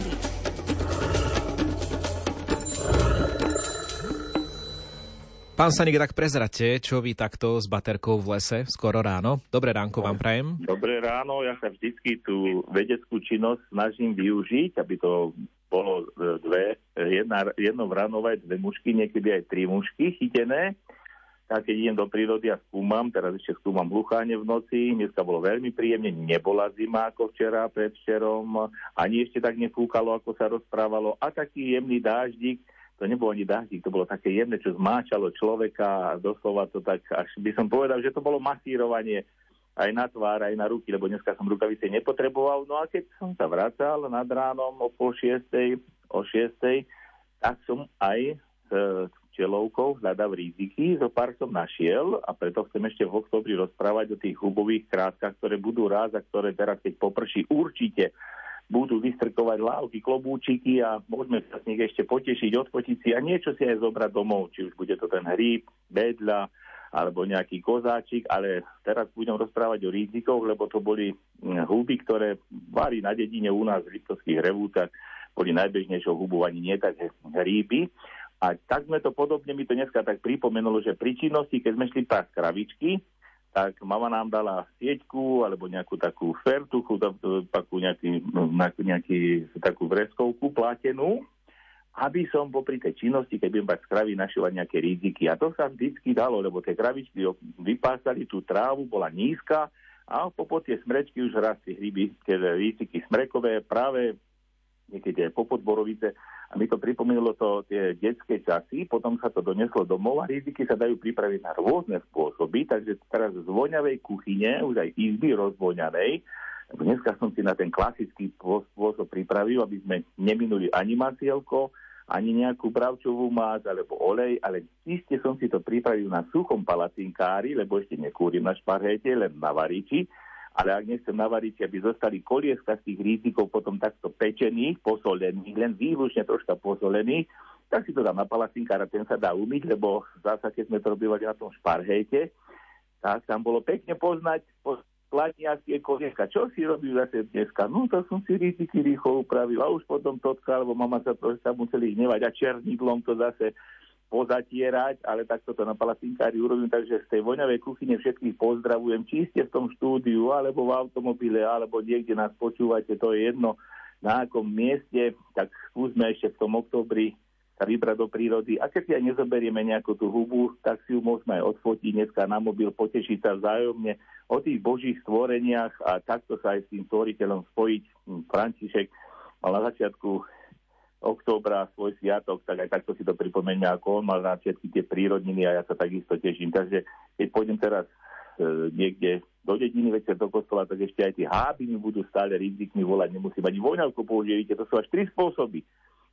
prírody. Pán Sanik, tak prezrate, čo vy takto s baterkou v lese skoro ráno. Dobré ránko vám prajem. Dobré ráno, ja sa vždycky tú vedeckú činnosť snažím využiť, aby to bolo e, dve, jedna, jedno vranové, dve mušky, niekedy aj tri mušky chytené. Tak keď idem do prírody a skúmam, teraz ešte skúmam hlucháne v noci, dneska bolo veľmi príjemne, nebola zima ako včera, predvčerom, ani ešte tak nefúkalo, ako sa rozprávalo, a taký jemný dáždik, to nebolo ani dáždik, to bolo také jemné, čo zmáčalo človeka a doslova to tak, až by som povedal, že to bolo masírovanie aj na tvár, aj na ruky, lebo dneska som rukavice nepotreboval. No a keď som sa vracal nad ránom o pol šiestej, o šiestej, tak som aj s čelovkou hľadal riziky, zo pár som našiel a preto chcem ešte v oktobri rozprávať o tých hubových krátkach, ktoré budú ráz a ktoré teraz, keď poprší, určite budú vystrkovať lávky, klobúčiky a môžeme sa z nich ešte potešiť, odfotiť si a niečo si aj zobrať domov, či už bude to ten hríb, bedľa alebo nejaký kozáčik, ale teraz budem rozprávať o rizikoch, lebo to boli hm, huby, ktoré varí na dedine u nás v Liptovských revúcach, boli najbežnejšou hubou, ani nie tak hríby. A tak sme to podobne, mi to dneska tak pripomenulo, že pri činnosti, keď sme šli pás kravičky, tak mama nám dala sieťku alebo nejakú takú fertuchu, takú nejaký, no, nejaký, takú vreskovku platenú, aby som popri tej činnosti, keď budem mať kravy, našovať nejaké riziky. A to sa vždycky dalo, lebo tie kravičky vypásali tú trávu, bola nízka a popod tie smrečky už rastli hryby, tie riziky smrekové, práve niekedy aj popodborovice, a mi to pripomínalo to tie detské časy, potom sa to doneslo domov a riziky sa dajú pripraviť na rôzne spôsoby, takže teraz z voňavej kuchyne, už aj izby rozvoňanej, dneska som si na ten klasický spôsob pripravil, aby sme neminuli ani masielko, ani nejakú bravčovú mác alebo olej, ale iste som si to pripravil na suchom palacinkári, lebo ešte nekúrim na šparhéte, len na variči ale ak nechcem navariť, aby zostali kolieska z tých rizikov potom takto pečených, posolených, len výlučne troška posolených, tak si to dám na palacinkára, ten sa dá umyť, lebo zasa, keď sme to robili na tom šparhejte, tak tam bolo pekne poznať po platniakie kolieska. Čo si robíš zase dneska? No to som si riziky rýchlo upravil a už potom totka, lebo mama sa to sa museli hnevať a černidlom to zase pozatierať, ale takto to na palacinkári urobím, takže z tej voňavej kuchyne všetkých pozdravujem, či ste v tom štúdiu, alebo v automobile, alebo niekde nás počúvate, to je jedno na akom mieste, tak skúsme ešte v tom oktobri sa vybrať do prírody. A keď si aj nezoberieme nejakú tú hubu, tak si ju môžeme aj odfotiť dneska na mobil, potešiť sa vzájomne o tých božích stvoreniach a takto sa aj s tým stvoriteľom spojiť. František mal na začiatku októbra svoj sviatok, tak aj takto si to pripomeňme, ako on mal na všetky tie prírodniny a ja sa takisto teším. Takže keď pôjdem teraz e, niekde do dediny večer do kostola, tak ešte aj tie háby mi budú stále rizikmi volať, nemusím ani voňavku použiť, to sú až tri spôsoby.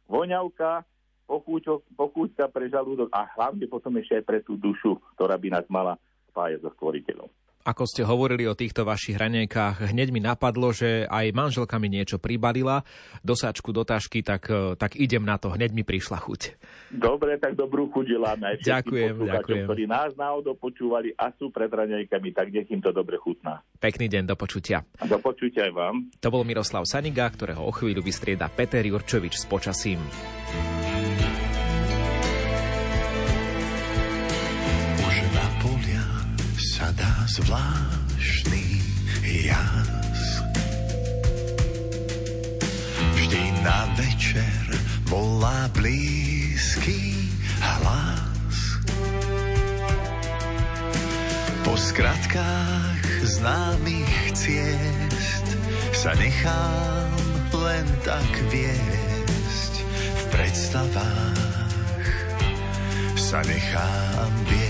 Voňavka, pochúťka pre žalúdok a hlavne potom ešte aj pre tú dušu, ktorá by nás mala spájať so stvoriteľom. Ako ste hovorili o týchto vašich hranejkách, hneď mi napadlo, že aj manželka mi niečo pribalila, dosáčku do tašky, tak, e, tak idem na to, hneď mi prišla chuť. Dobre, tak dobrú chuť želáme aj ďakujem, ďakujem. ktorí nás náhodou počúvali a sú pred hranejkami, tak nech im to dobre chutná. Pekný deň, do počutia. A do počutia aj vám. To bol Miroslav Saniga, ktorého o chvíľu vystrieda Peter Jurčovič s počasím. Zvláštny jas. Vždy na večer volá blízky hlas. Po skratkách známych ciest sa nechám len tak viesť v predstavách sa nechám viesť.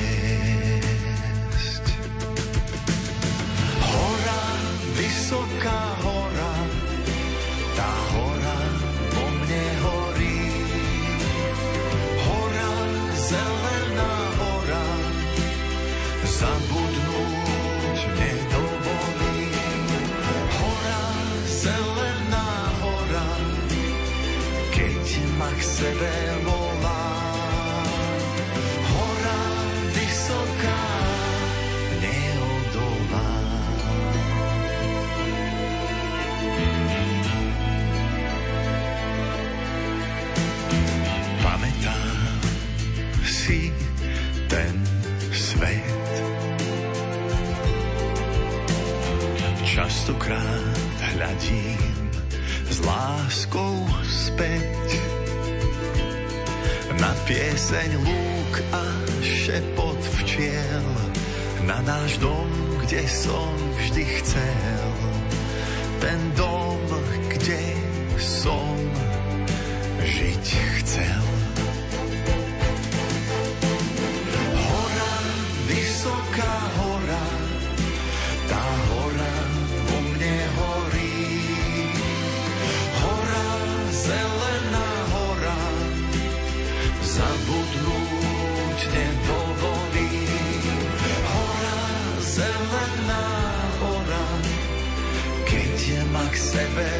keď ma k sebe volá. Hora vysoká, neodolá. Pamätám si ten svet. Častokrát hľadím s láskou späť na pieseň lúk a šepot včiel, na náš dom, kde som vždy chcel. Ten dom, kde ma k